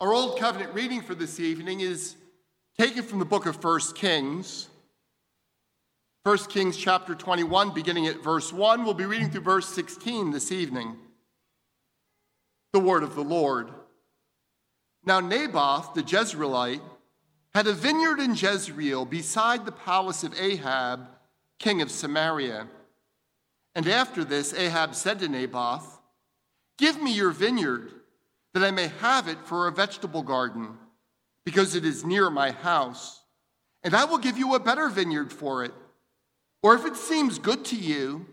Our Old Covenant reading for this evening is taken from the book of 1 Kings. 1 Kings chapter 21, beginning at verse 1. We'll be reading through verse 16 this evening. The word of the Lord. Now, Naboth the Jezreelite had a vineyard in Jezreel beside the palace of Ahab, king of Samaria. And after this, Ahab said to Naboth, Give me your vineyard that I may have it for a vegetable garden, because it is near my house, and I will give you a better vineyard for it. Or if it seems good to you,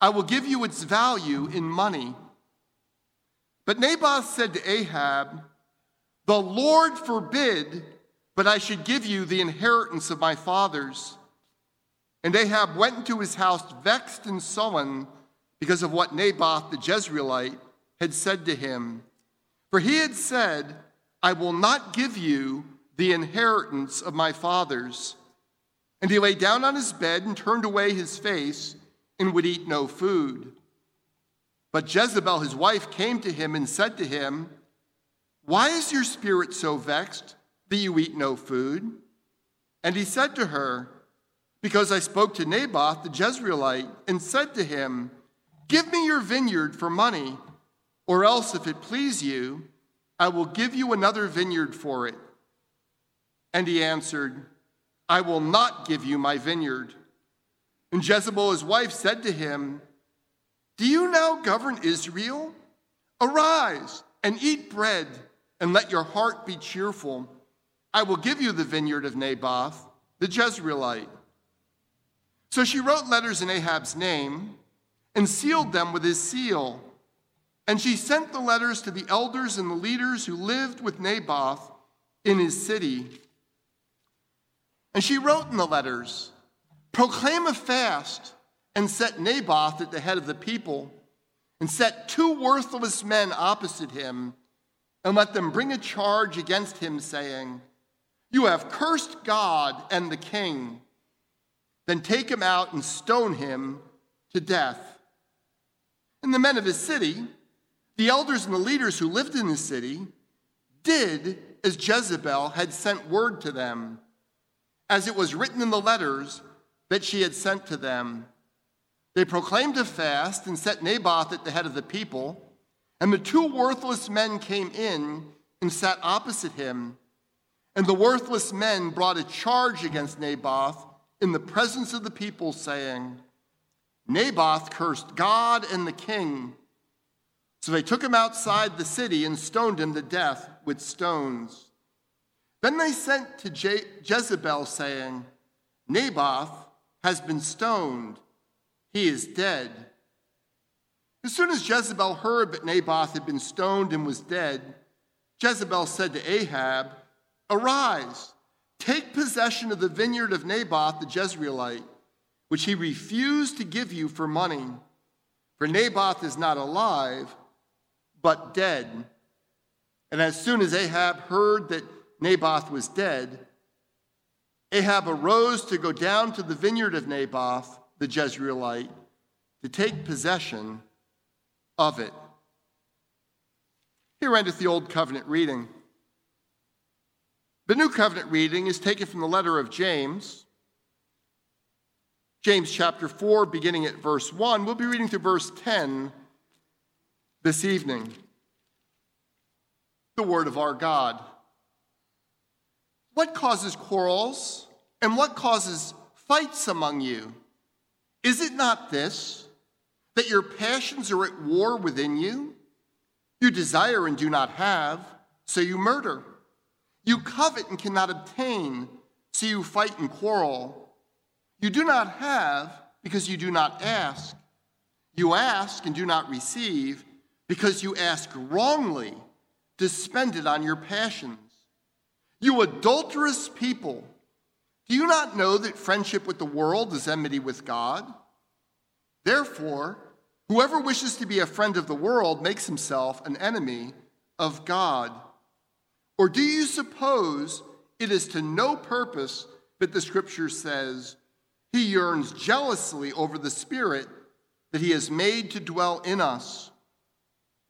I will give you its value in money. But Naboth said to Ahab, The Lord forbid, but I should give you the inheritance of my fathers. And Ahab went into his house vexed and sullen because of what Naboth the Jezreelite had said to him. For he had said, I will not give you the inheritance of my fathers. And he lay down on his bed and turned away his face and would eat no food. But Jezebel, his wife, came to him and said to him, Why is your spirit so vexed that you eat no food? And he said to her, Because I spoke to Naboth the Jezreelite and said to him, Give me your vineyard for money or else, if it please you, I will give you another vineyard for it. And he answered, I will not give you my vineyard. And Jezebel, his wife, said to him, Do you now govern Israel? Arise and eat bread, and let your heart be cheerful. I will give you the vineyard of Naboth, the Jezreelite. So she wrote letters in Ahab's name and sealed them with his seal. And she sent the letters to the elders and the leaders who lived with Naboth in his city. And she wrote in the letters Proclaim a fast and set Naboth at the head of the people, and set two worthless men opposite him, and let them bring a charge against him, saying, You have cursed God and the king. Then take him out and stone him to death. And the men of his city, the elders and the leaders who lived in the city did as Jezebel had sent word to them, as it was written in the letters that she had sent to them. They proclaimed a fast and set Naboth at the head of the people, and the two worthless men came in and sat opposite him. And the worthless men brought a charge against Naboth in the presence of the people, saying, Naboth cursed God and the king. So they took him outside the city and stoned him to death with stones. Then they sent to Je- Jezebel, saying, Naboth has been stoned, he is dead. As soon as Jezebel heard that Naboth had been stoned and was dead, Jezebel said to Ahab, Arise, take possession of the vineyard of Naboth the Jezreelite, which he refused to give you for money. For Naboth is not alive but dead. And as soon as Ahab heard that Naboth was dead, Ahab arose to go down to the vineyard of Naboth, the Jezreelite, to take possession of it. Here endeth the Old Covenant reading. The New Covenant reading is taken from the letter of James. James chapter 4, beginning at verse 1. We'll be reading through verse 10 this evening. The Word of our God. What causes quarrels and what causes fights among you? Is it not this, that your passions are at war within you? You desire and do not have, so you murder. You covet and cannot obtain, so you fight and quarrel. You do not have because you do not ask. You ask and do not receive because you ask wrongly to spend it on your passions. You adulterous people, do you not know that friendship with the world is enmity with God? Therefore, whoever wishes to be a friend of the world makes himself an enemy of God. Or do you suppose it is to no purpose that the scripture says, He yearns jealously over the Spirit that He has made to dwell in us?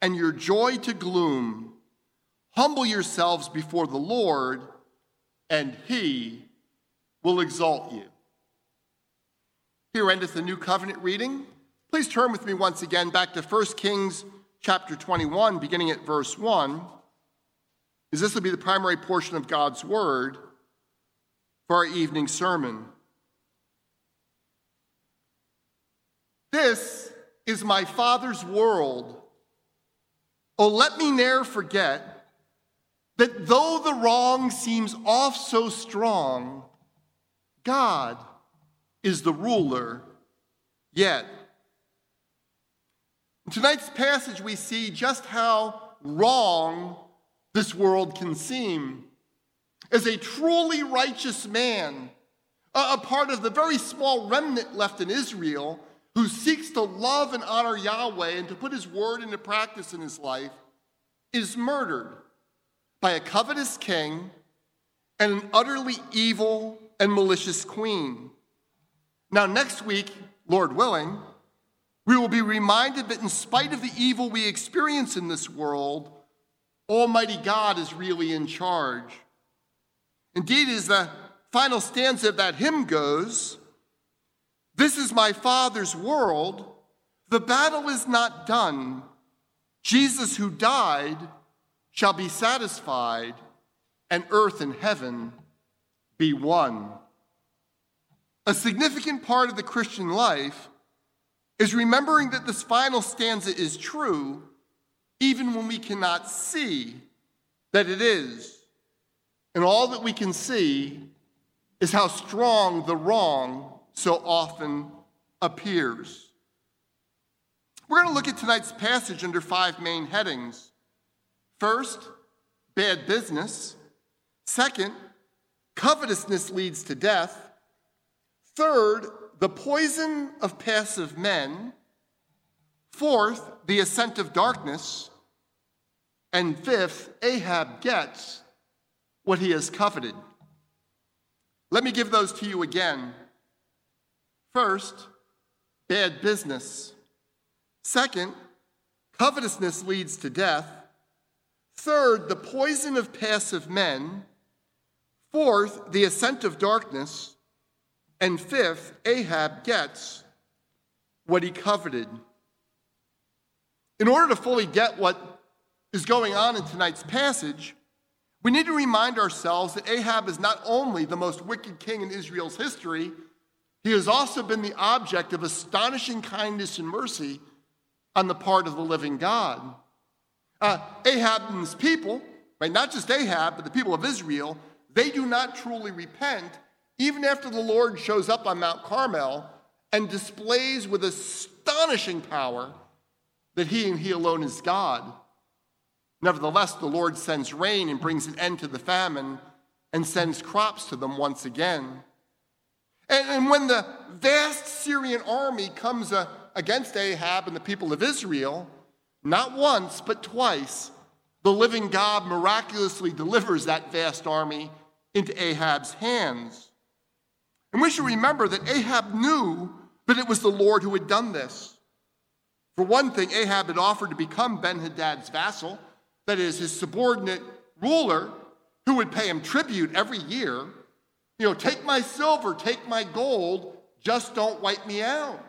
and your joy to gloom. Humble yourselves before the Lord, and he will exalt you. Here endeth the new covenant reading. Please turn with me once again back to 1 Kings chapter 21, beginning at verse 1, as this will be the primary portion of God's word for our evening sermon. This is my Father's world. Oh, let me ne'er forget that though the wrong seems off so strong, God is the ruler yet. In tonight's passage, we see just how wrong this world can seem. As a truly righteous man, a part of the very small remnant left in Israel who seeks to love and honor Yahweh and to put his word into practice in his life, is murdered by a covetous king and an utterly evil and malicious queen. Now, next week, Lord willing, we will be reminded that in spite of the evil we experience in this world, Almighty God is really in charge. Indeed, as the final stanza of that hymn goes, This is my Father's world, the battle is not done. Jesus, who died, shall be satisfied, and earth and heaven be one. A significant part of the Christian life is remembering that this final stanza is true even when we cannot see that it is. And all that we can see is how strong the wrong so often appears. We're going to look at tonight's passage under five main headings First, bad business. Second, covetousness leads to death. Third, the poison of passive men. Fourth, the ascent of darkness. And fifth, Ahab gets what he has coveted. Let me give those to you again. First, bad business. Second, covetousness leads to death. Third, the poison of passive men. Fourth, the ascent of darkness. And fifth, Ahab gets what he coveted. In order to fully get what is going on in tonight's passage, we need to remind ourselves that Ahab is not only the most wicked king in Israel's history, he has also been the object of astonishing kindness and mercy on the part of the living God. Uh, Ahab and his people, right, not just Ahab, but the people of Israel, they do not truly repent even after the Lord shows up on Mount Carmel and displays with astonishing power that he and he alone is God. Nevertheless, the Lord sends rain and brings an end to the famine and sends crops to them once again. And, and when the vast Syrian army comes uh, against Ahab and the people of Israel, not once, but twice, the living God miraculously delivers that vast army into Ahab's hands. And we should remember that Ahab knew that it was the Lord who had done this. For one thing, Ahab had offered to become Ben Hadad's vassal, that is, his subordinate ruler, who would pay him tribute every year. You know, take my silver, take my gold, just don't wipe me out.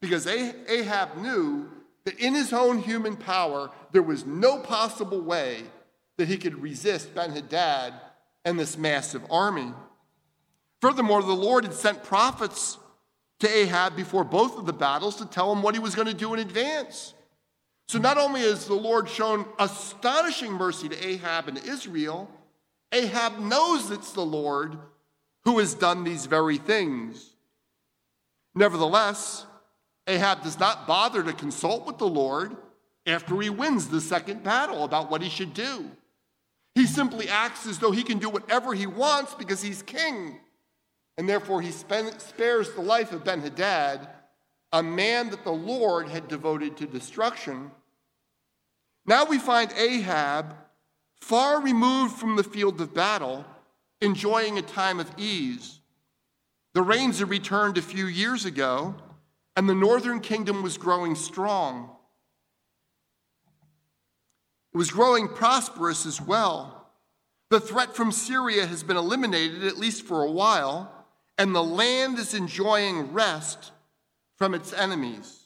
Because Ahab knew that in his own human power, there was no possible way that he could resist Ben Hadad and this massive army. Furthermore, the Lord had sent prophets to Ahab before both of the battles to tell him what he was going to do in advance. So not only has the Lord shown astonishing mercy to Ahab and Israel, Ahab knows it's the Lord who has done these very things. Nevertheless, Ahab does not bother to consult with the Lord after he wins the second battle about what he should do. He simply acts as though he can do whatever he wants because he's king. And therefore, he spares the life of Ben Hadad, a man that the Lord had devoted to destruction. Now we find Ahab far removed from the field of battle, enjoying a time of ease. The rains had returned a few years ago, and the northern kingdom was growing strong. It was growing prosperous as well. The threat from Syria has been eliminated, at least for a while, and the land is enjoying rest from its enemies.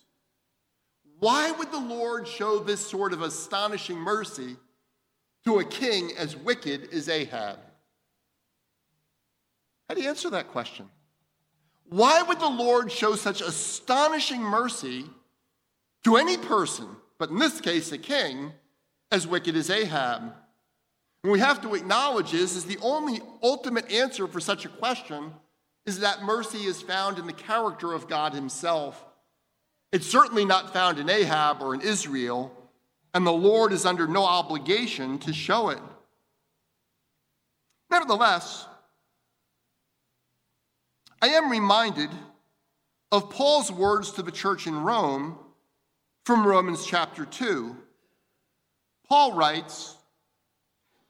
Why would the Lord show this sort of astonishing mercy to a king as wicked as Ahab? How do you answer that question? Why would the Lord show such astonishing mercy to any person, but in this case a king, as wicked as Ahab? And we have to acknowledge is, is the only ultimate answer for such a question is that mercy is found in the character of God himself. It's certainly not found in Ahab or in Israel, and the Lord is under no obligation to show it. Nevertheless, I am reminded of Paul's words to the church in Rome from Romans chapter 2. Paul writes,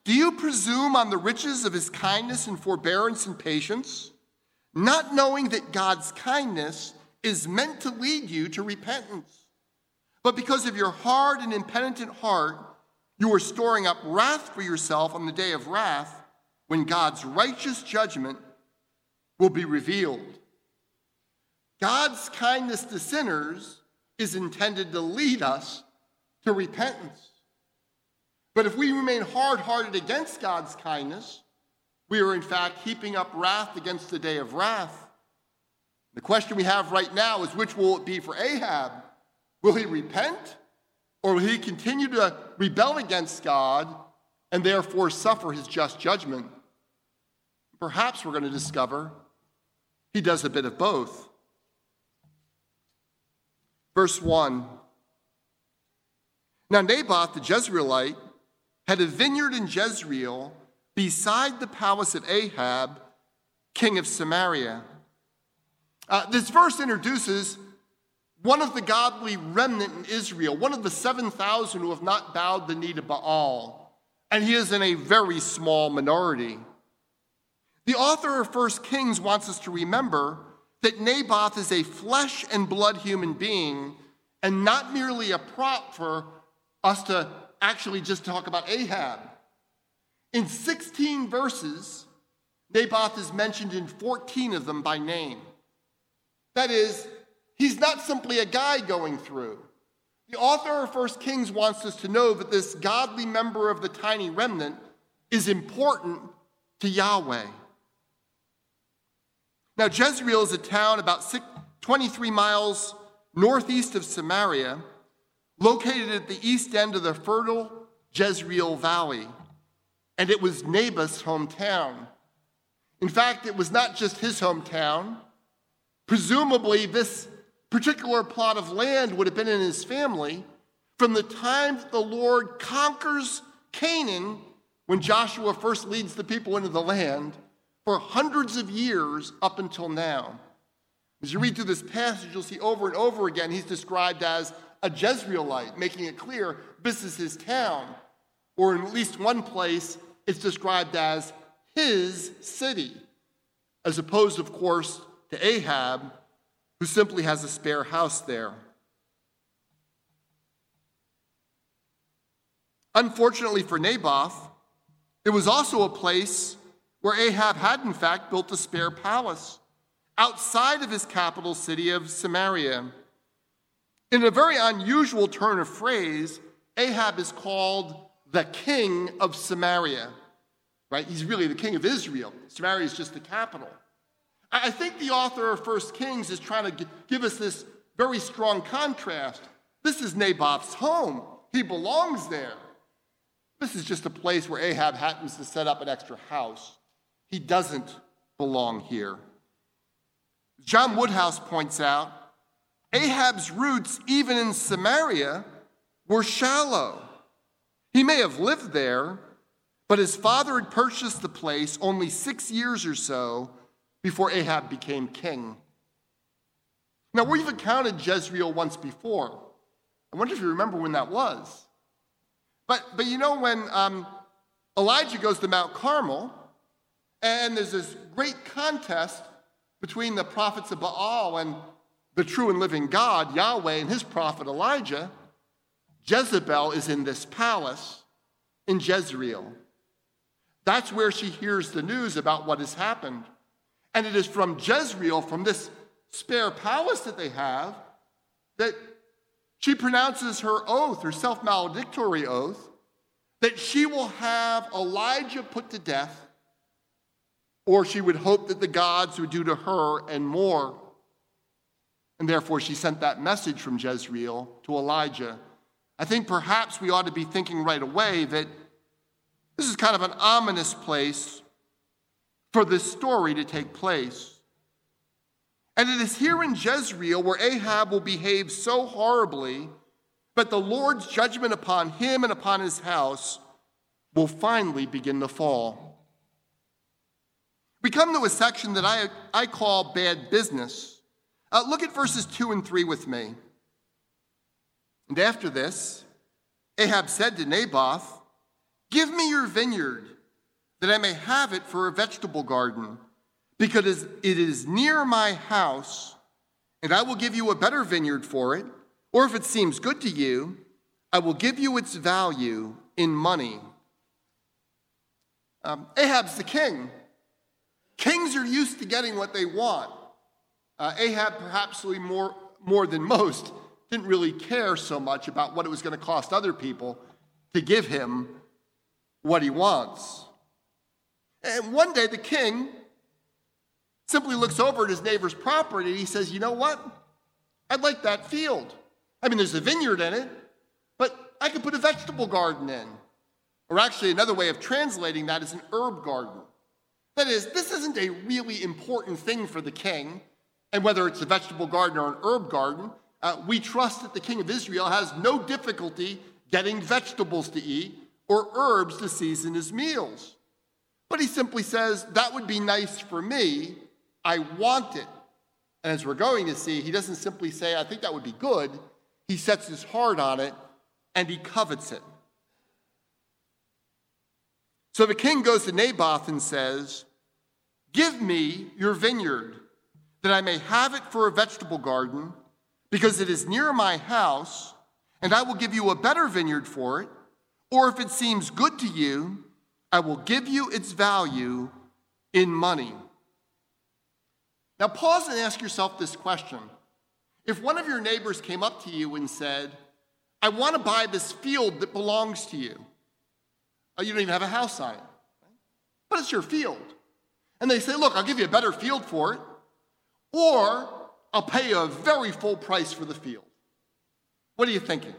Do you presume on the riches of his kindness and forbearance and patience, not knowing that God's kindness is meant to lead you to repentance? But because of your hard and impenitent heart, you are storing up wrath for yourself on the day of wrath when God's righteous judgment will be revealed. God's kindness to sinners is intended to lead us to repentance. But if we remain hard hearted against God's kindness, we are in fact heaping up wrath against the day of wrath. The question we have right now is which will it be for Ahab? Will he repent or will he continue to rebel against God and therefore suffer his just judgment? Perhaps we're going to discover he does a bit of both. Verse 1 Now Naboth the Jezreelite had a vineyard in Jezreel beside the palace of Ahab, king of Samaria. Uh, this verse introduces one of the godly remnant in Israel, one of the 7,000 who have not bowed the knee to Baal, and he is in a very small minority. The author of 1 Kings wants us to remember that Naboth is a flesh and blood human being and not merely a prop for us to actually just talk about Ahab. In 16 verses, Naboth is mentioned in 14 of them by name. That is, he's not simply a guy going through. The author of 1 Kings wants us to know that this godly member of the tiny remnant is important to Yahweh. Now, Jezreel is a town about 23 miles northeast of Samaria located at the east end of the fertile Jezreel Valley, and it was Naboth's hometown. In fact, it was not just his hometown. Presumably, this particular plot of land would have been in his family from the time that the Lord conquers Canaan, when Joshua first leads the people into the land, for hundreds of years up until now. As you read through this passage, you'll see over and over again he's described as a Jezreelite, making it clear this is his town. Or in at least one place, it's described as his city, as opposed, of course, to Ahab, who simply has a spare house there. Unfortunately for Naboth, it was also a place where Ahab had, in fact, built a spare palace outside of his capital city of Samaria. In a very unusual turn of phrase, Ahab is called the king of Samaria, right? He's really the king of Israel. Samaria is just the capital. I think the author of First Kings is trying to give us this very strong contrast. This is Naboth's home, he belongs there. This is just a place where Ahab happens to set up an extra house. He doesn't belong here. John Woodhouse points out Ahab's roots, even in Samaria, were shallow. He may have lived there, But his father had purchased the place only six years or so before Ahab became king. Now, we've encountered Jezreel once before. I wonder if you remember when that was. But, but you know, when um, Elijah goes to Mount Carmel, and there's this great contest between the prophets of Baal and the true and living God, Yahweh, and his prophet Elijah, Jezebel is in this palace in Jezreel. That's where she hears the news about what has happened. And it is from Jezreel, from this spare palace that they have, that she pronounces her oath, her self maledictory oath, that she will have Elijah put to death, or she would hope that the gods would do to her and more. And therefore, she sent that message from Jezreel to Elijah. I think perhaps we ought to be thinking right away that this is kind of an ominous place for this story to take place. And it is here in Jezreel where Ahab will behave so horribly, but the Lord's judgment upon him and upon his house will finally begin to fall. We come to a section that I, I call bad business. Uh, look at verses 2 and 3 with me. And after this, Ahab said to Naboth, Give me your vineyard, that I may have it for a vegetable garden, because it is near my house, and I will give you a better vineyard for it. Or if it seems good to you, I will give you its value in money. Um, Ahab's the king. Kings are used to getting what they want. Uh, Ahab, perhaps more, more than most, didn't really care so much about what it was going to cost other people to give him what he wants. And one day the king simply looks over at his neighbor's property and he says, You know what? I'd like that field. I mean, there's a vineyard in it, but I could put a vegetable garden in. Or actually, another way of translating that is an herb garden. That is, this isn't a really important thing for the king. And whether it's a vegetable garden or an herb garden, uh, we trust that the king of Israel has no difficulty getting vegetables to eat or herbs to season his meals. But he simply says, That would be nice for me. I want it. And as we're going to see, he doesn't simply say, I think that would be good. He sets his heart on it and he covets it. So the king goes to Naboth and says, Give me your vineyard that I may have it for a vegetable garden, because it is near my house, and I will give you a better vineyard for it. Or if it seems good to you, I will give you its value in money. Now, pause and ask yourself this question. If one of your neighbors came up to you and said, I want to buy this field that belongs to you, uh, you don't even have a house on it, but it's your field. And they say, Look, I'll give you a better field for it, or I'll pay a very full price for the field. What are you thinking?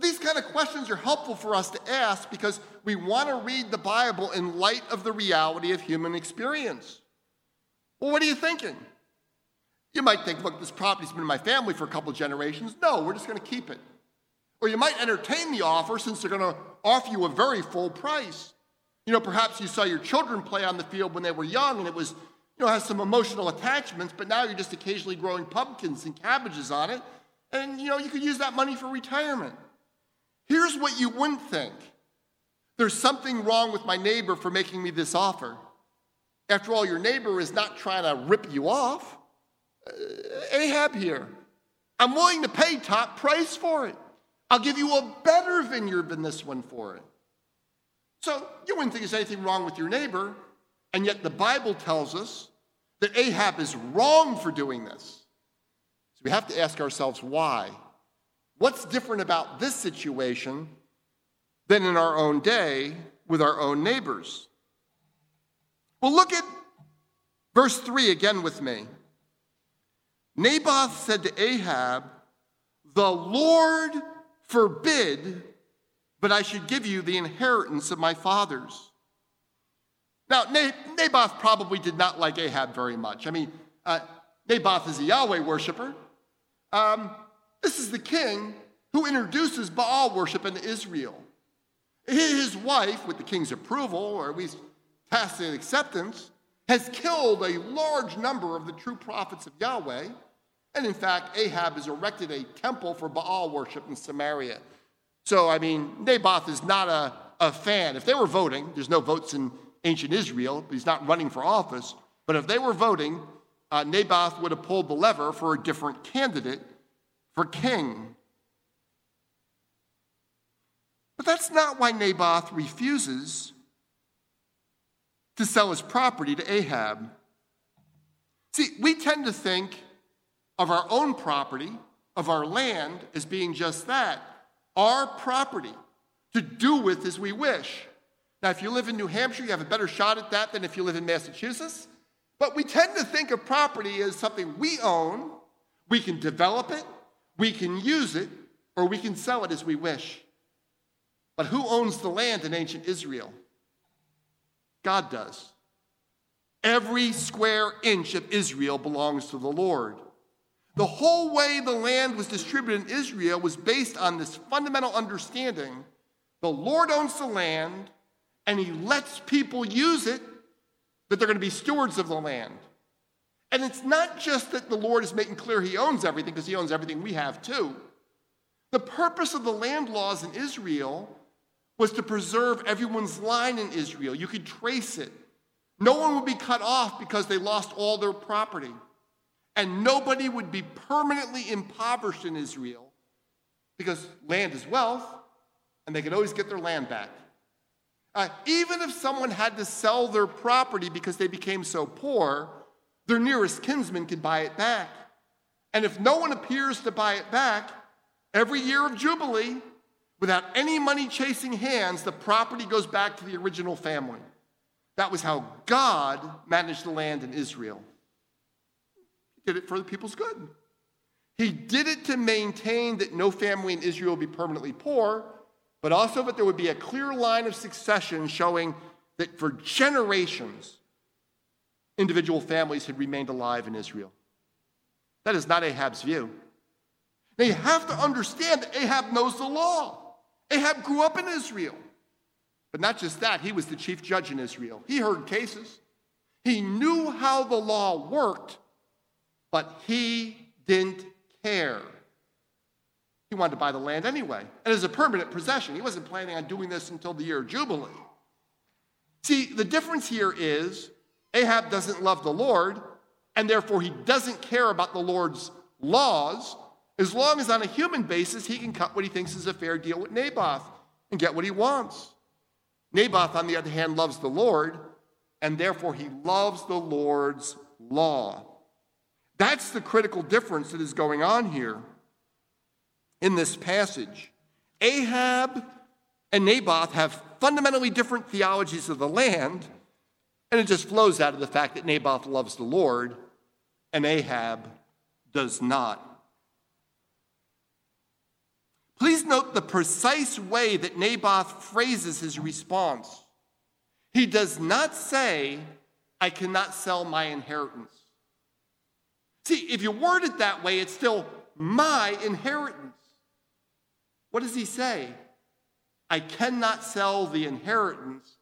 These kind of questions are helpful for us to ask because we want to read the Bible in light of the reality of human experience. Well, what are you thinking? You might think, look, this property's been in my family for a couple generations. No, we're just going to keep it. Or you might entertain the offer since they're going to offer you a very full price. You know, perhaps you saw your children play on the field when they were young and it was, you know, has some emotional attachments, but now you're just occasionally growing pumpkins and cabbages on it. And, you know, you could use that money for retirement. Here's what you wouldn't think there's something wrong with my neighbor for making me this offer. After all, your neighbor is not trying to rip you off. Uh, Ahab here. I'm willing to pay top price for it. I'll give you a better vineyard than this one for it. So you wouldn't think there's anything wrong with your neighbor, and yet the Bible tells us that Ahab is wrong for doing this. So we have to ask ourselves why. What's different about this situation than in our own day with our own neighbors? Well, look at verse 3 again with me. Naboth said to Ahab, The Lord forbid but I should give you the inheritance of my fathers. Now, Naboth probably did not like Ahab very much. I mean, uh, Naboth is a Yahweh worshiper. Um, this is the king who introduces Baal worship into Israel. His wife, with the king's approval, or at least tacit acceptance, has killed a large number of the true prophets of Yahweh. And in fact, Ahab has erected a temple for Baal worship in Samaria. So, I mean, Naboth is not a, a fan. If they were voting, there's no votes in ancient Israel, but he's not running for office. But if they were voting, uh, Naboth would have pulled the lever for a different candidate for king. But that's not why Naboth refuses to sell his property to Ahab. See, we tend to think of our own property, of our land, as being just that our property to do with as we wish. Now, if you live in New Hampshire, you have a better shot at that than if you live in Massachusetts. But we tend to think of property as something we own, we can develop it, we can use it, or we can sell it as we wish. But who owns the land in ancient Israel? God does. Every square inch of Israel belongs to the Lord. The whole way the land was distributed in Israel was based on this fundamental understanding the Lord owns the land and he lets people use it, that they're going to be stewards of the land. And it's not just that the Lord is making clear he owns everything, because he owns everything we have too. The purpose of the land laws in Israel was to preserve everyone's line in Israel. You could trace it. No one would be cut off because they lost all their property. And nobody would be permanently impoverished in Israel because land is wealth and they could always get their land back. Uh, even if someone had to sell their property because they became so poor, their nearest kinsman could buy it back. And if no one appears to buy it back, every year of Jubilee, Without any money chasing hands, the property goes back to the original family. That was how God managed the land in Israel. Did it for the people's good. He did it to maintain that no family in Israel would be permanently poor, but also that there would be a clear line of succession showing that for generations, individual families had remained alive in Israel. That is not Ahab's view. Now you have to understand that Ahab knows the law. Ahab grew up in Israel. But not just that, he was the chief judge in Israel. He heard cases. He knew how the law worked, but he didn't care. He wanted to buy the land anyway, and as a permanent possession. He wasn't planning on doing this until the year of Jubilee. See, the difference here is Ahab doesn't love the Lord, and therefore he doesn't care about the Lord's laws, as long as on a human basis he can cut what he thinks is a fair deal with Naboth and get what he wants. Naboth, on the other hand, loves the Lord, and therefore he loves the Lord's law. That's the critical difference that is going on here in this passage. Ahab and Naboth have fundamentally different theologies of the land, and it just flows out of the fact that Naboth loves the Lord and Ahab does not. Please note the precise way that Naboth phrases his response. He does not say, I cannot sell my inheritance. See, if you word it that way, it's still my inheritance. What does he say? I cannot sell the inheritance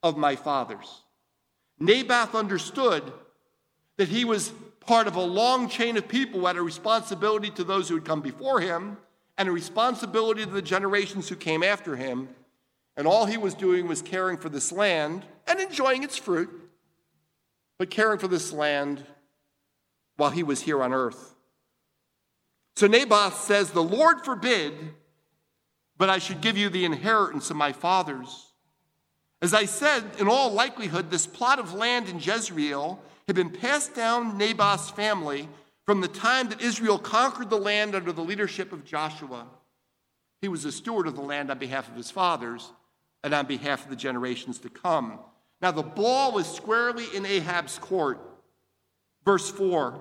of my fathers. Naboth understood that he was part of a long chain of people who had a responsibility to those who had come before him and a responsibility to the generations who came after him. And all he was doing was caring for this land and enjoying its fruit, but caring for this land while he was here on earth. So Naboth says, The Lord forbid, but I should give you the inheritance of my fathers. As I said, in all likelihood, this plot of land in Jezreel had been passed down Naboth's family from the time that Israel conquered the land under the leadership of Joshua, he was a steward of the land on behalf of his fathers and on behalf of the generations to come. Now, the ball was squarely in Ahab's court. Verse 4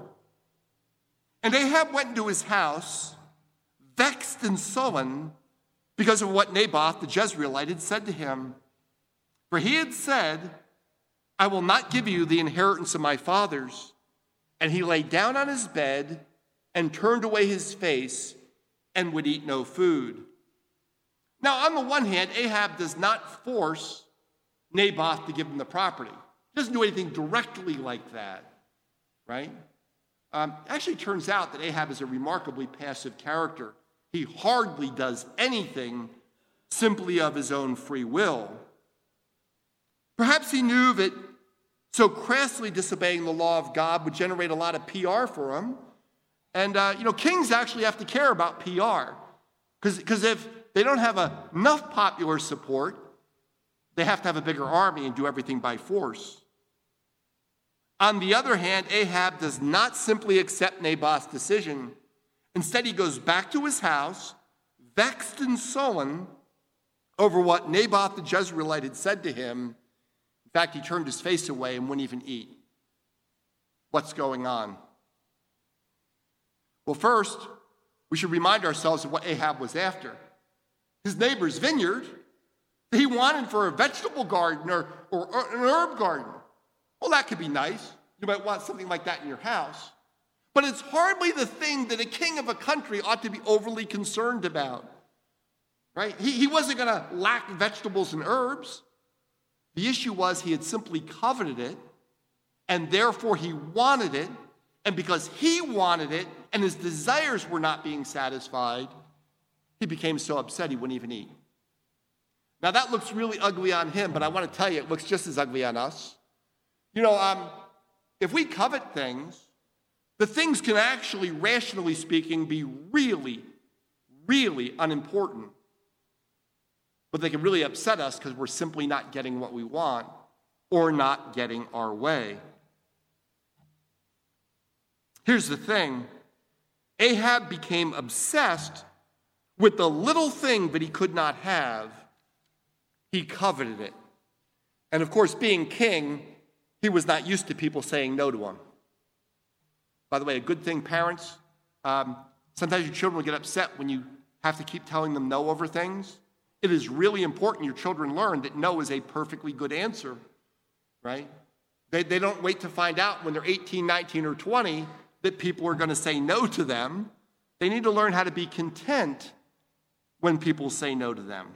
And Ahab went into his house, vexed and sullen because of what Naboth the Jezreelite had said to him. For he had said, I will not give you the inheritance of my fathers. And he lay down on his bed and turned away his face and would eat no food. Now, on the one hand, Ahab does not force Naboth to give him the property. He doesn't do anything directly like that, right? Um, actually, turns out that Ahab is a remarkably passive character. He hardly does anything simply of his own free will. Perhaps he knew that so crassly disobeying the law of God would generate a lot of PR for him. And, uh, you know, kings actually have to care about PR. Because if they don't have enough popular support, they have to have a bigger army and do everything by force. On the other hand, Ahab does not simply accept Naboth's decision. Instead, he goes back to his house, vexed and sullen over what Naboth the Jezreelite had said to him. In fact, he turned his face away and wouldn't even eat. What's going on? Well, first, we should remind ourselves of what Ahab was after his neighbor's vineyard. He wanted for a vegetable garden or, or, an herb garden. Well, that could be nice. You might want something like that in your house. But it's hardly the thing that a king of a country ought to be overly concerned about. Right? He, he wasn't going to lack vegetables and herbs. The issue was he had simply coveted it, and therefore he wanted it. And because he wanted it and his desires were not being satisfied, he became so upset he wouldn't even eat. Now, that looks really ugly on him, but I want to tell you, it looks just as ugly on us. You know, um, if we covet things, the things can actually, rationally speaking, be really, really unimportant. But they can really upset us because we're simply not getting what we want or not getting our way. Here's the thing Ahab became obsessed with the little thing that he could not have, he coveted it. And of course, being king, he was not used to people saying no to him. By the way, a good thing, parents, um, sometimes your children will get upset when you have to keep telling them no over things. It is really important your children learn that no is a perfectly good answer, right? They, they don't wait to find out when they're 18, 19, or 20 that people are going to say no to them. They need to learn how to be content when people say no to them.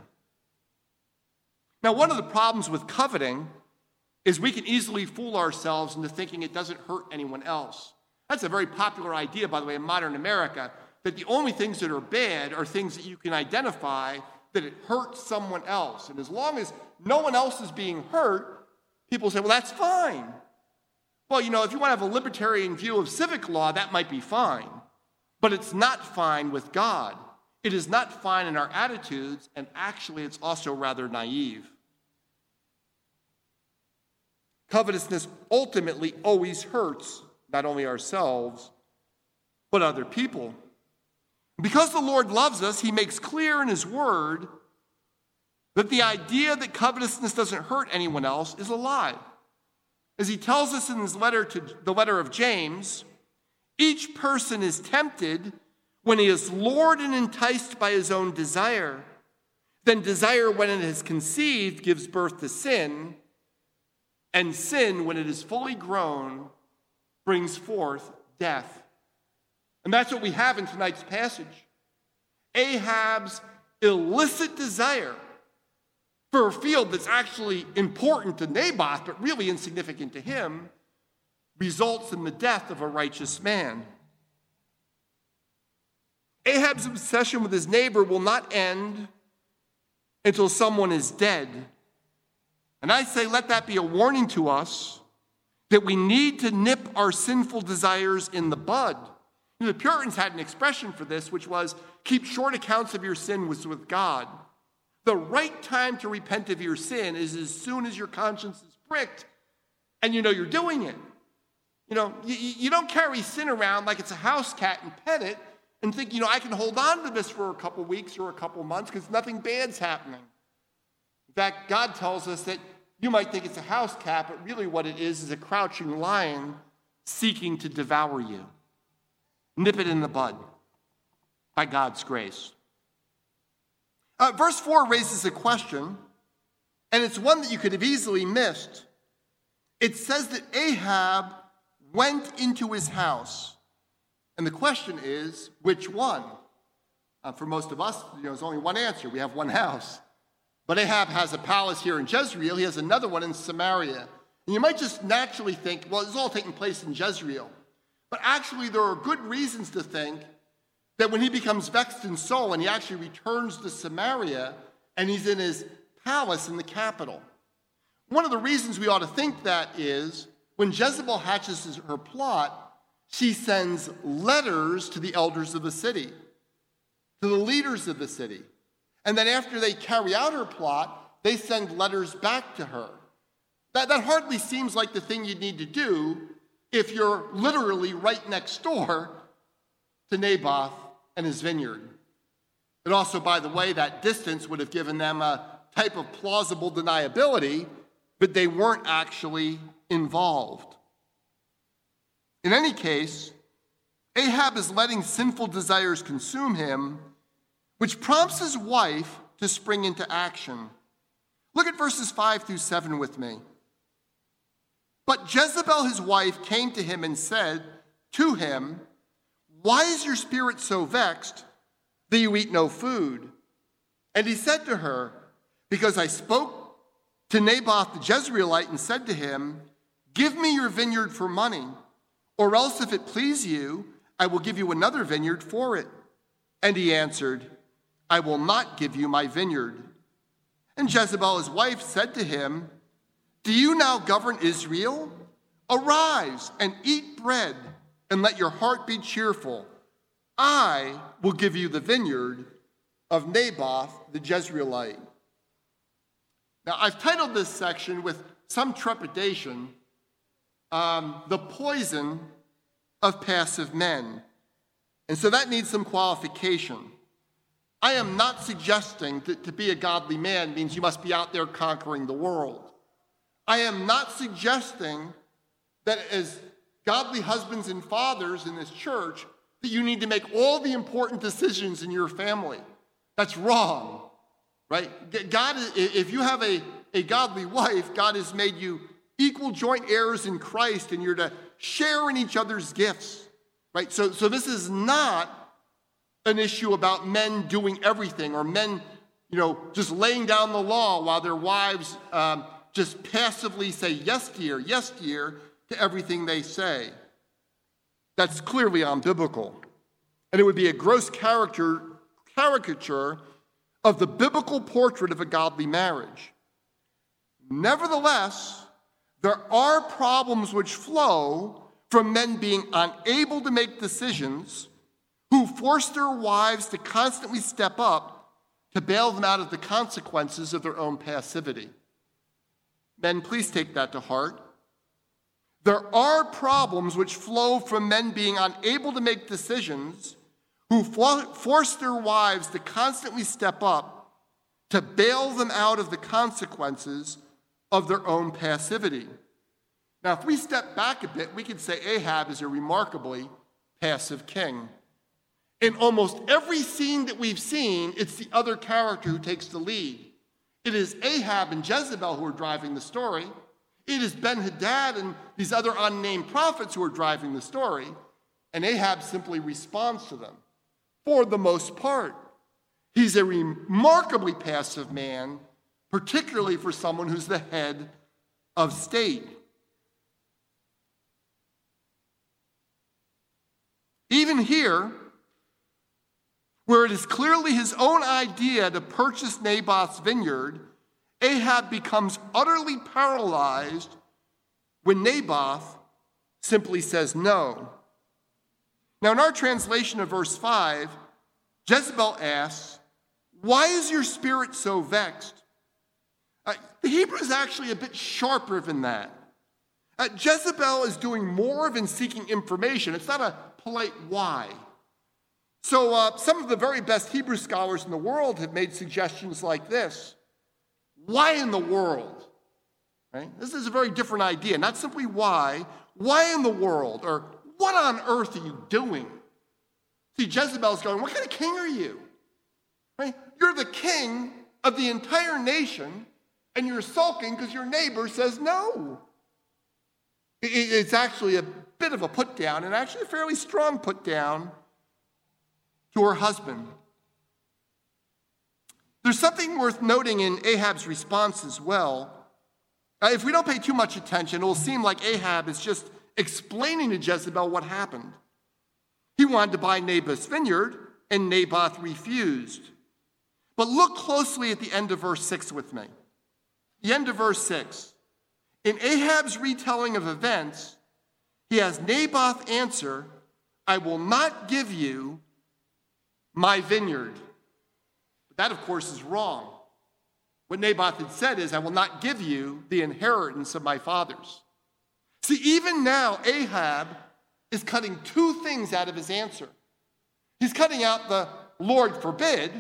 Now, one of the problems with coveting is we can easily fool ourselves into thinking it doesn't hurt anyone else. That's a very popular idea, by the way, in modern America, that the only things that are bad are things that you can identify that it hurts someone else. And as long as no one else is being hurt, people say, well, that's fine. Well, you know, if you want to have a libertarian view of civic law, that might be fine. But it's not fine with God. It is not fine in our attitudes, and actually, it's also rather naive. Covetousness ultimately always hurts not only ourselves, but other people. Because the Lord loves us, He makes clear in His Word that the idea that covetousness doesn't hurt anyone else is a lie. As he tells us in his letter to the letter of James, each person is tempted when he is lured and enticed by his own desire. Then desire, when it is conceived, gives birth to sin, and sin, when it is fully grown, brings forth death. And that's what we have in tonight's passage. Ahab's illicit desire for a field that's actually important to Naboth, but really insignificant to him, results in the death of a righteous man. Ahab's obsession with his neighbor will not end until someone is dead. And I say, let that be a warning to us that we need to nip our sinful desires in the bud. You know, the Puritans had an expression for this, which was keep short accounts of your sin with God. The right time to repent of your sin is as soon as your conscience is pricked and you know you're doing it. You know, you, you don't carry sin around like it's a house cat and pet it and think, you know, I can hold on to this for a couple weeks or a couple months because nothing bad's happening. In fact, God tells us that you might think it's a house cat, but really what it is is a crouching lion seeking to devour you. Nip it in the bud by God's grace. Uh, verse 4 raises a question, and it's one that you could have easily missed. It says that Ahab went into his house. And the question is, which one? Uh, for most of us, you know, there's only one answer. We have one house. But Ahab has a palace here in Jezreel. He has another one in Samaria. And you might just naturally think, well, it's all taking place in Jezreel. But actually, there are good reasons to think that when he becomes vexed in soul and he actually returns to Samaria and he's in his palace in the capital. One of the reasons we ought to think that is when Jezebel hatches her plot, she sends letters to the elders of the city, to the leaders of the city. And then after they carry out her plot, they send letters back to her. That, that hardly seems like the thing you'd need to do if you're literally right next door to Naboth and his vineyard. But also, by the way, that distance would have given them a type of plausible deniability, but they weren't actually involved. In any case, Ahab is letting sinful desires consume him, which prompts his wife to spring into action. Look at verses 5 through 7 with me. But Jezebel, his wife, came to him and said to him, Why is your spirit so vexed that you eat no food? And he said to her, Because I spoke to Naboth the Jezreelite and said to him, Give me your vineyard for money, or else if it please you, I will give you another vineyard for it. And he answered, I will not give you my vineyard. And Jezebel, his wife, said to him, do you now govern Israel? Arise and eat bread, and let your heart be cheerful. I will give you the vineyard of Naboth the Jezreelite. Now, I've titled this section with some trepidation um, The Poison of Passive Men. And so that needs some qualification. I am not suggesting that to be a godly man means you must be out there conquering the world. I am not suggesting that as godly husbands and fathers in this church, that you need to make all the important decisions in your family. That's wrong, right? God, if you have a, a godly wife, God has made you equal joint heirs in Christ and you're to share in each other's gifts, right? So, so this is not an issue about men doing everything or men, you know, just laying down the law while their wives um, just passively say yes, dear, yes, dear to everything they say. That's clearly unbiblical. And it would be a gross character, caricature of the biblical portrait of a godly marriage. Nevertheless, there are problems which flow from men being unable to make decisions who force their wives to constantly step up to bail them out of the consequences of their own passivity. Men, please take that to heart. There are problems which flow from men being unable to make decisions who force their wives to constantly step up to bail them out of the consequences of their own passivity. Now, if we step back a bit, we could say Ahab is a remarkably passive king. In almost every scene that we've seen, it's the other character who takes the lead. It is Ahab and Jezebel who are driving the story. It is Ben Hadad and these other unnamed prophets who are driving the story. And Ahab simply responds to them for the most part. He's a remarkably passive man, particularly for someone who's the head of state. Even here, where it is clearly his own idea to purchase Naboth's vineyard, Ahab becomes utterly paralyzed when Naboth simply says no. Now, in our translation of verse 5, Jezebel asks, Why is your spirit so vexed? Uh, the Hebrew is actually a bit sharper than that. Uh, Jezebel is doing more than seeking information, it's not a polite why. So, uh, some of the very best Hebrew scholars in the world have made suggestions like this Why in the world? Right? This is a very different idea. Not simply why, why in the world? Or what on earth are you doing? See, Jezebel's going, What kind of king are you? Right? You're the king of the entire nation, and you're sulking because your neighbor says no. It's actually a bit of a put down, and actually a fairly strong put down to her husband. There's something worth noting in Ahab's response as well. Uh, if we don't pay too much attention, it will seem like Ahab is just explaining to Jezebel what happened. He wanted to buy Naboth's vineyard, and Naboth refused. But look closely at the end of verse 6 with me. The end of verse 6. In Ahab's retelling of events, he has Naboth answer, I will not give you my vineyard. But that, of course, is wrong. What Naboth had said is, I will not give you the inheritance of my fathers. See, even now, Ahab is cutting two things out of his answer. He's cutting out the Lord forbid,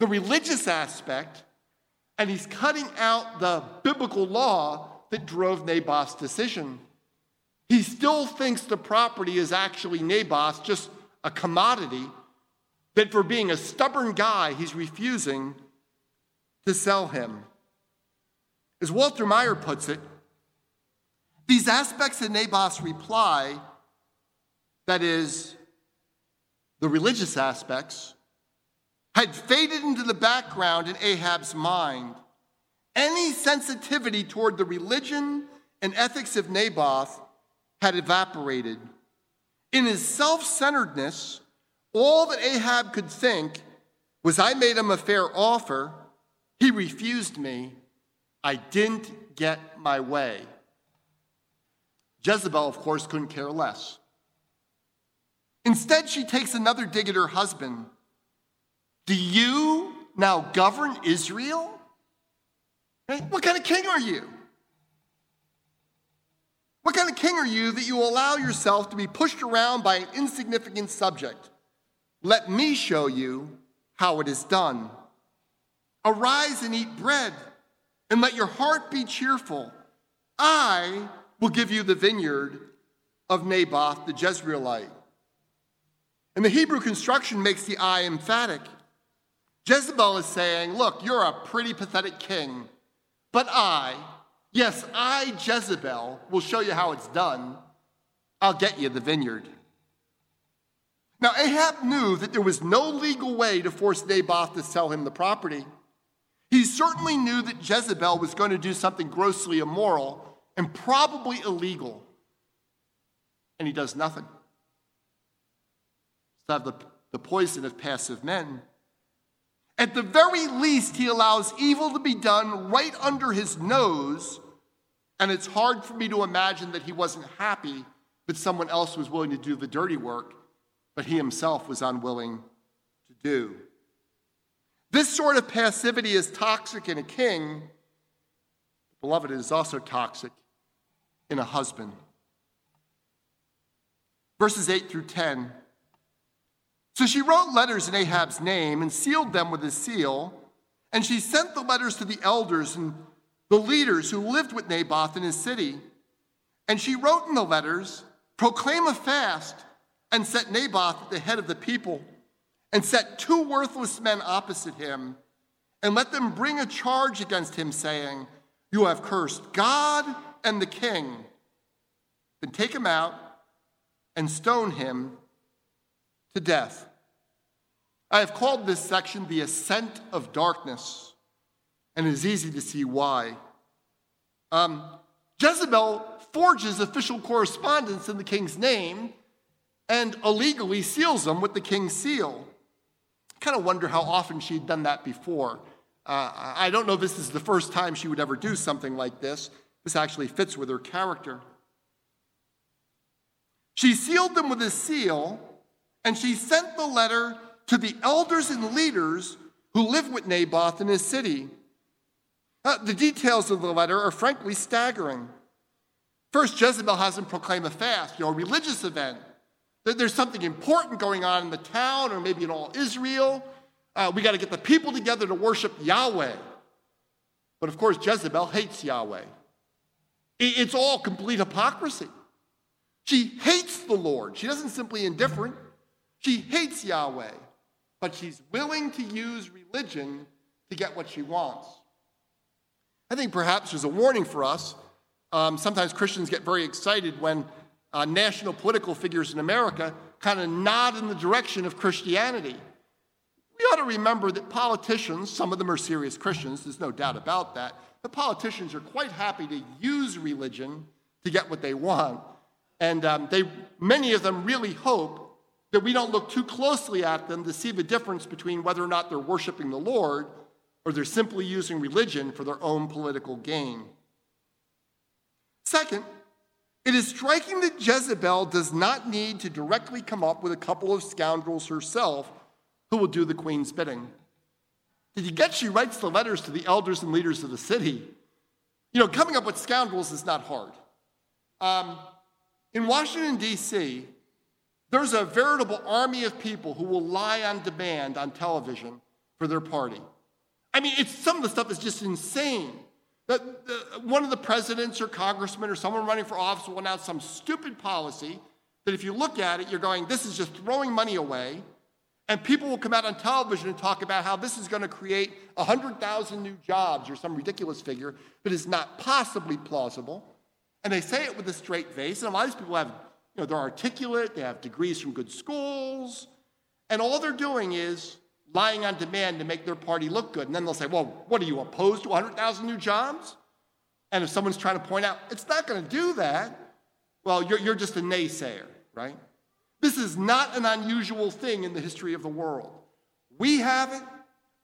the religious aspect, and he's cutting out the biblical law that drove Naboth's decision. He still thinks the property is actually Naboth's, just a commodity, that for being a stubborn guy, he's refusing to sell him. As Walter Maier puts it, these aspects of Naboth's reply, that is, the religious aspects, had faded into the background in Ahab's mind. Any sensitivity toward the religion and ethics of Naboth had evaporated. In his self centeredness, all that Ahab could think was, I made him a fair offer. He refused me. I didn't get my way. Jezebel, of course, couldn't care less. Instead, she takes another dig at her husband. Do you now govern Israel? What kind of king are you? What kind of king are you that you allow yourself to be pushed around by an insignificant subject? Let me show you how it is done. Arise and eat bread, and let your heart be cheerful. I will give you the vineyard of Naboth the Jezreelite. And the Hebrew construction makes the I emphatic. Jezebel is saying, Look, you're a pretty pathetic king, but I, yes, I, Jezebel, will show you how it's done. I'll get you the vineyard. Now, Ahab knew that there was no legal way to force Naboth to sell him the property. He certainly knew that Jezebel was going to do something grossly immoral and probably illegal. And he does nothing. To have the, the poison of passive men. At the very least, he allows evil to be done right under his nose. And it's hard for me to imagine that he wasn't happy that someone else was willing to do the dirty work, but he himself was unwilling to do. This sort of passivity is toxic in a king. Beloved, it is also toxic in a husband. Verses 8 through 10. So she wrote letters in Ahab's name and sealed them with a seal, and she sent the letters to the elders and the leaders who lived with Naboth in his city. And she wrote in the letters, Proclaim a fast and set Naboth at the head of the people and set two worthless men opposite him, and let them bring a charge against him, saying, You have cursed God and the king. Then take him out and stone him to death. I have called this section the ascent of darkness, and it is easy to see why. Um, Jezebel forges official correspondence in the king's name and illegally seals them with the king's seal kind of wonder how often she'd done that before. Uh, I don't know if this is the first time she would ever do something like this. This actually fits with her character. She sealed them with a seal, and she sent the letter to the elders and leaders who lived with Naboth in his city. Uh, the details of the letter are frankly staggering. First, Jezebel has him proclaim a fast, you know, a religious event that there's something important going on in the town or maybe in all Israel. Uh, we got to get the people together to worship Yahweh. But of course, Jezebel hates Yahweh. It's all complete hypocrisy. She hates the Lord. She doesn't simply indifferent. She hates Yahweh, but she's willing to use religion to get what she wants. I think perhaps there's a warning for us. Um, sometimes Christians get very excited when uh, national political figures in America kind of nod in the direction of Christianity. we ought to remember that politicians, some of them are serious Christians, there's no doubt about that, but politicians are quite happy to use religion to get what they want. And um, they, many of them really hope that we don't look too closely at them to see the difference between whether or not they're worshiping the Lord or they're simply using religion for their own political gain. Second, it is striking that Jezebel does not need to directly come up with a couple of scoundrels herself who will do the queen's bidding. Did you get she writes the letters to the elders and leaders of the city? You know, coming up with scoundrels is not hard. Um, in Washington, D.C., there's a veritable army of people who will lie on demand on television for their party. I mean, it's some of the stuff is just insane. That one of the presidents or congressmen or someone running for office will announce some stupid policy that if you look at it, you're going, this is just throwing money away. And people will come out on television and talk about how this is going to create 100,000 new jobs or some ridiculous figure that is not possibly plausible. And they say it with a straight face. And a lot of these people have you know, they're articulate, they have degrees from good schools, and all they're doing is lying on demand to make their party look good. And then they'll say, well, what are you opposed to 100,000 new jobs? And if someone's trying to point out, it's not going to do that, well, you're, you're just a naysayer, right? This is not an unusual thing in the history of the world. We have it,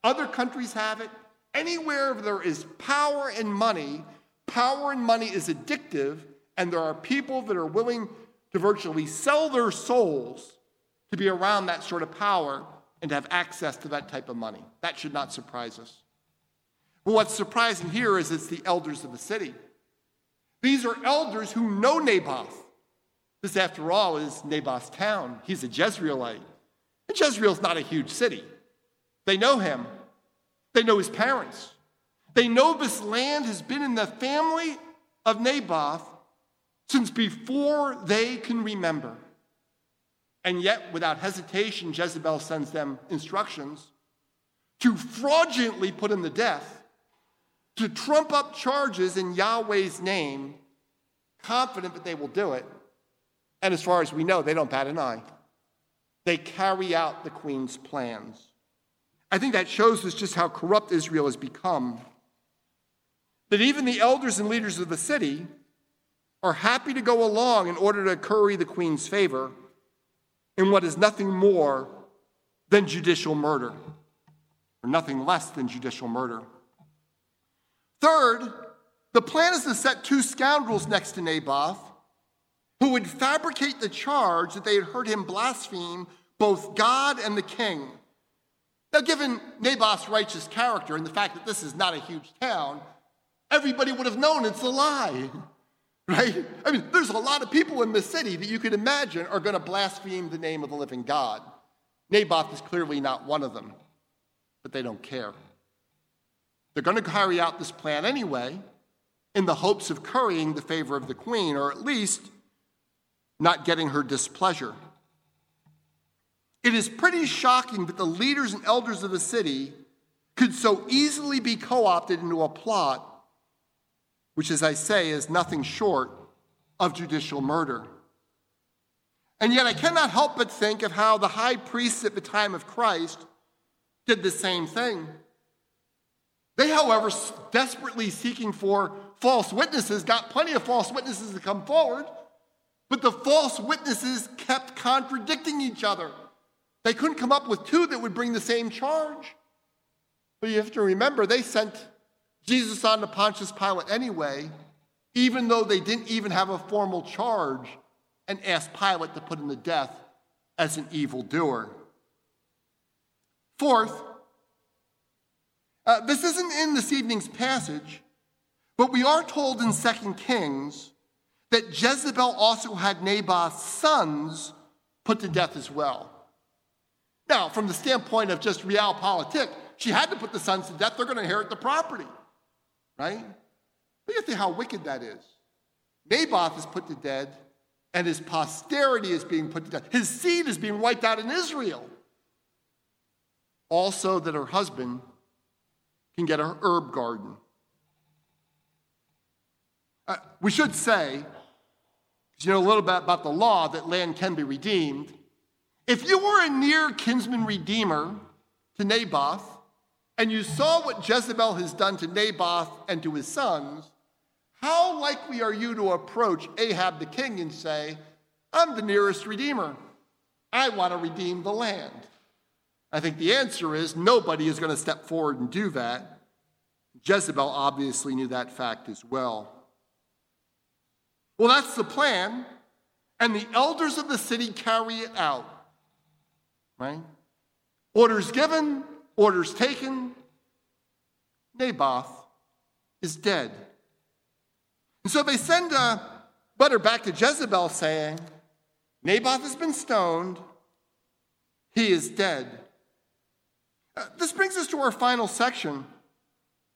other countries have it. Anywhere there is power and money, power and money is addictive, and there are people that are willing to virtually sell their souls to be around that sort of power and to have access to that type of money. That should not surprise us. But what's surprising here is it's the elders of the city. These are elders who know Naboth. This, after all, is Naboth's town. He's a Jezreelite. And Jezreel's not a huge city. They know him, they know his parents. They know this land has been in the family of Naboth since before they can remember. And yet, without hesitation, Jezebel sends them instructions to fraudulently put him to death, to trump up charges in Yahweh's name, confident that they will do it. And as far as we know, they don't bat an eye. They carry out the queen's plans. I think that shows us just how corrupt Israel has become. That even the elders and leaders of the city are happy to go along in order to curry the queen's favor in what is nothing more than judicial murder, or nothing less than judicial murder. Third, the plan is to set two scoundrels next to Naboth who would fabricate the charge that they had heard him blaspheme both God and the king. Now, given Naboth's righteous character and the fact that this is not a huge town, everybody would have known it's a lie right? I mean, there's a lot of people in the city that you could imagine are going to blaspheme the name of the living God. Naboth is clearly not one of them, but they don't care. They're going to carry out this plan anyway in the hopes of currying the favor of the queen, or at least not getting her displeasure. It is pretty shocking that the leaders and elders of the city could so easily be co opted into a plot which, as I say, is nothing short of judicial murder. And yet, I cannot help but think of how the high priests at the time of Christ did the same thing. They, however, desperately seeking for false witnesses, got plenty of false witnesses to come forward, but the false witnesses kept contradicting each other. They couldn't come up with two that would bring the same charge. But you have to remember, they sent Jesus on to Pontius Pilate anyway, even though they didn't even have a formal charge and asked Pilate to put him to death as an evildoer. Fourth, uh, this isn't in this evening's passage, but we are told in 2 Kings that Jezebel also had Naboth's sons put to death as well. Now, from the standpoint of just realpolitik, she had to put the sons to death. They're going to inherit the property right? Look at how wicked that is. Naboth is put to death, and his posterity is being put to death. His seed is being wiped out in Israel. Also, that her husband can get a herb garden. Uh, we should say, because you know a little bit about the law that land can be redeemed. If you were a near kinsman redeemer to Naboth, and you saw what Jezebel has done to Naboth and to his sons, how likely are you to approach Ahab the king and say, I'm the nearest redeemer? I want to redeem the land. I think the answer is nobody is going to step forward and do that. Jezebel obviously knew that fact as well. Well, that's the plan, and the elders of the city carry it out. Right? Orders given, orders taken. Naboth is dead. And so they send a letter back to Jezebel saying, Naboth has been stoned, he is dead. Uh, this brings us to our final section.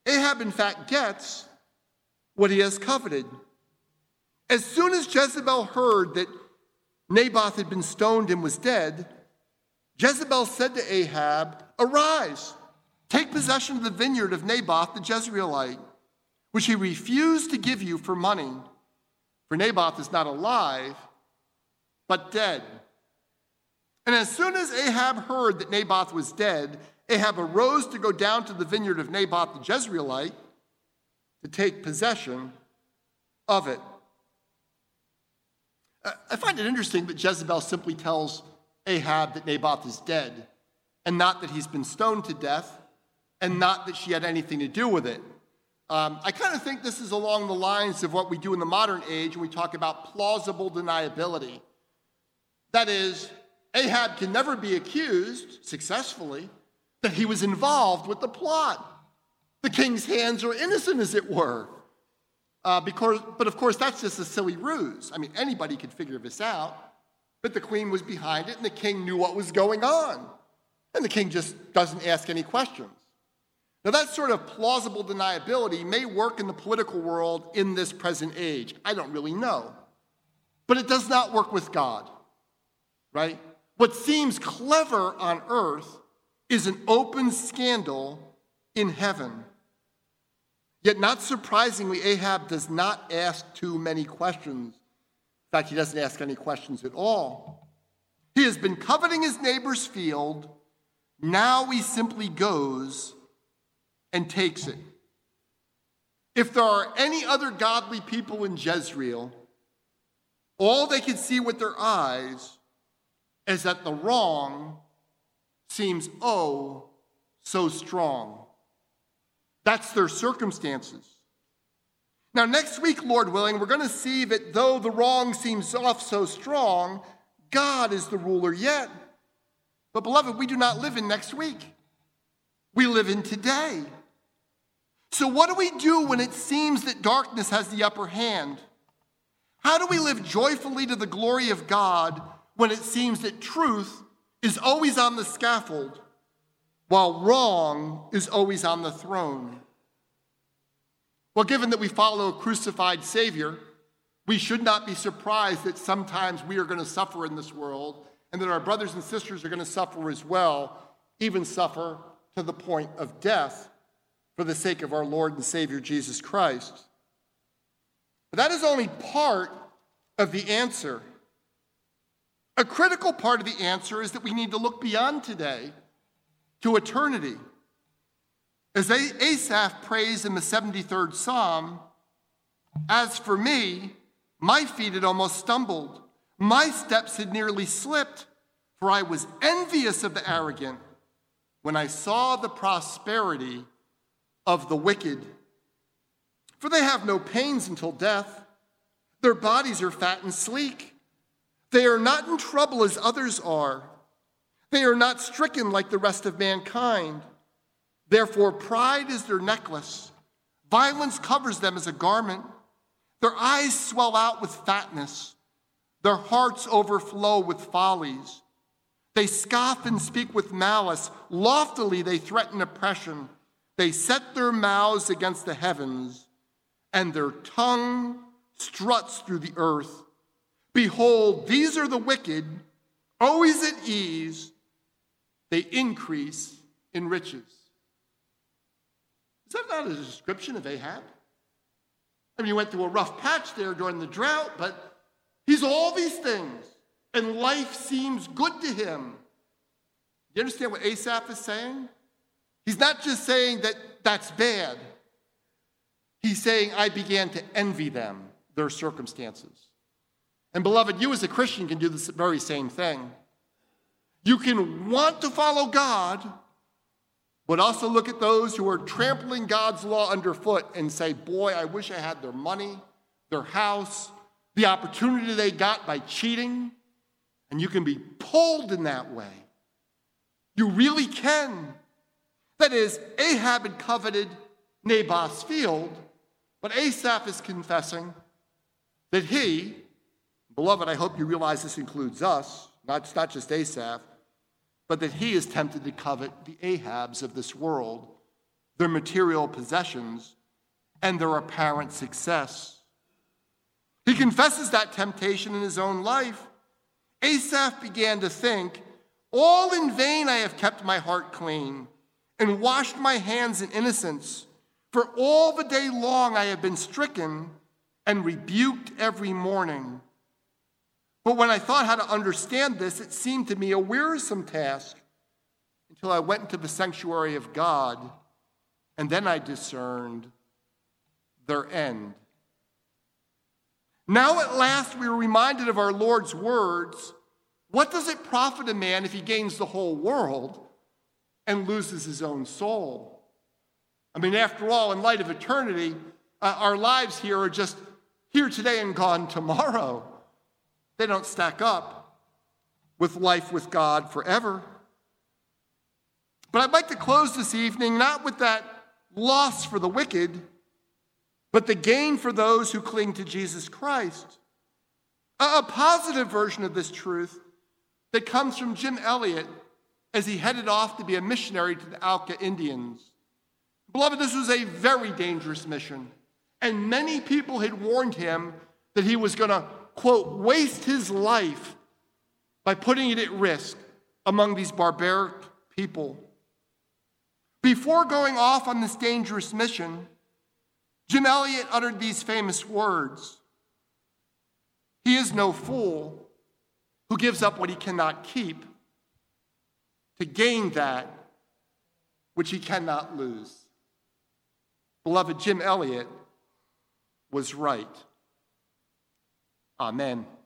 Ahab, in fact, gets what he has coveted. As soon as Jezebel heard that Naboth had been stoned and was dead, Jezebel said to Ahab, Arise, take possession of the vineyard of Naboth the Jezreelite, which he refused to give you for money. For Naboth is not alive, but dead. And as soon as Ahab heard that Naboth was dead, Ahab arose to go down to the vineyard of Naboth the Jezreelite to take possession of it. Uh, I find it interesting that Jezebel simply tells Ahab that Naboth is dead, and not that he's been stoned to death, and not that she had anything to do with it. Um, I kind of think this is along the lines of what we do in the modern age when we talk about plausible deniability. That is, Ahab can never be accused successfully that he was involved with the plot. The king's hands are innocent, as it were. Uh, because, but of course, that's just a silly ruse. I mean, anybody could figure this out. But the queen was behind it, and the king knew what was going on. And the king just doesn't ask any questions. Now, that sort of plausible deniability may work in the political world in this present age. I don't really know. But it does not work with God, right? What seems clever on earth is an open scandal in heaven. Yet, not surprisingly, Ahab does not ask too many questions. In fact, he doesn't ask any questions at all. He has been coveting his neighbor's field. Now he simply goes and takes it. If there are any other godly people in Jezreel, all they can see with their eyes is that the wrong seems oh so strong. That's their circumstances. Now, next week, Lord willing, we're going to see that though the wrong seems off so strong, God is the ruler yet. But, beloved, we do not live in next week, we live in today. So, what do we do when it seems that darkness has the upper hand? How do we live joyfully to the glory of God when it seems that truth is always on the scaffold, while wrong is always on the throne. Well, given that we follow a crucified Savior, we should not be surprised that sometimes we are going to suffer in this world and that our brothers and sisters are going to suffer as well, even suffer to the point of death for the sake of our Lord and Savior Jesus Christ. But that is only part of the answer. A critical part of the answer is that we need to look beyond today to eternity. As Asaph prays in the 73rd Psalm, as for me, my feet had almost stumbled, my steps had nearly slipped, for I was envious of the arrogant when I saw the prosperity of the wicked. For they have no pains until death, their bodies are fat and sleek. They are not in trouble as others are. They are not stricken like the rest of mankind. Therefore, pride is their necklace, violence covers them as a garment. Their eyes swell out with fatness, their hearts overflow with follies. They scoff and speak with malice. Loftily, they threaten oppression. They set their mouths against the heavens, and their tongue struts through the earth. Behold, these are the wicked, always at ease, they increase in riches. Is that not a description of Ahab? I mean, he went through a rough patch there during the drought, but he's all these things, and life seems good to him. Do you understand what Asaph is saying? He's not just saying that that's bad. He's saying, I began to envy them, their circumstances. And beloved, you as a Christian can do this very same thing. You can want to follow God, but also look at those who are trampling God's law underfoot and say, Boy, I wish I had their money, their house, the opportunity they got by cheating. And you can be pulled in that way. You really can. That is, Ahab had coveted Naboth's field, but Asaph is confessing that he, beloved, I hope you realize this includes us, not, not just Asaph, but that he is tempted to covet the Ahabs of this world, their material possessions, and their apparent success. He confesses that temptation in his own life. Asaph began to think, All in vain I have kept my heart clean and washed my hands in innocence. For all the day long I have been stricken and rebuked every morning. But when I thought how to understand this, it seemed to me a wearisome task until I went into the sanctuary of God, and then I discerned their end. Now at last we are reminded of our Lord's words What does it profit a man if he gains the whole world and loses his own soul? I mean, after all, in light of eternity, uh, our lives here are just here today and gone tomorrow. They don't stack up with life with God forever. But I'd like to close this evening not with that loss for the wicked but the gain for those who cling to Jesus Christ. A, positive version of this truth that comes from Jim Elliot as he headed off to be a missionary to the Auca Indians. Beloved, this was a very dangerous mission, and many people had warned him that he was going to, quote, waste his life by putting it at risk among these barbaric people. Before going off on this dangerous mission, Jim Elliot uttered these famous words He is no fool who gives up what he cannot keep to gain that which he cannot lose. Beloved, Jim Elliot was right. Amen.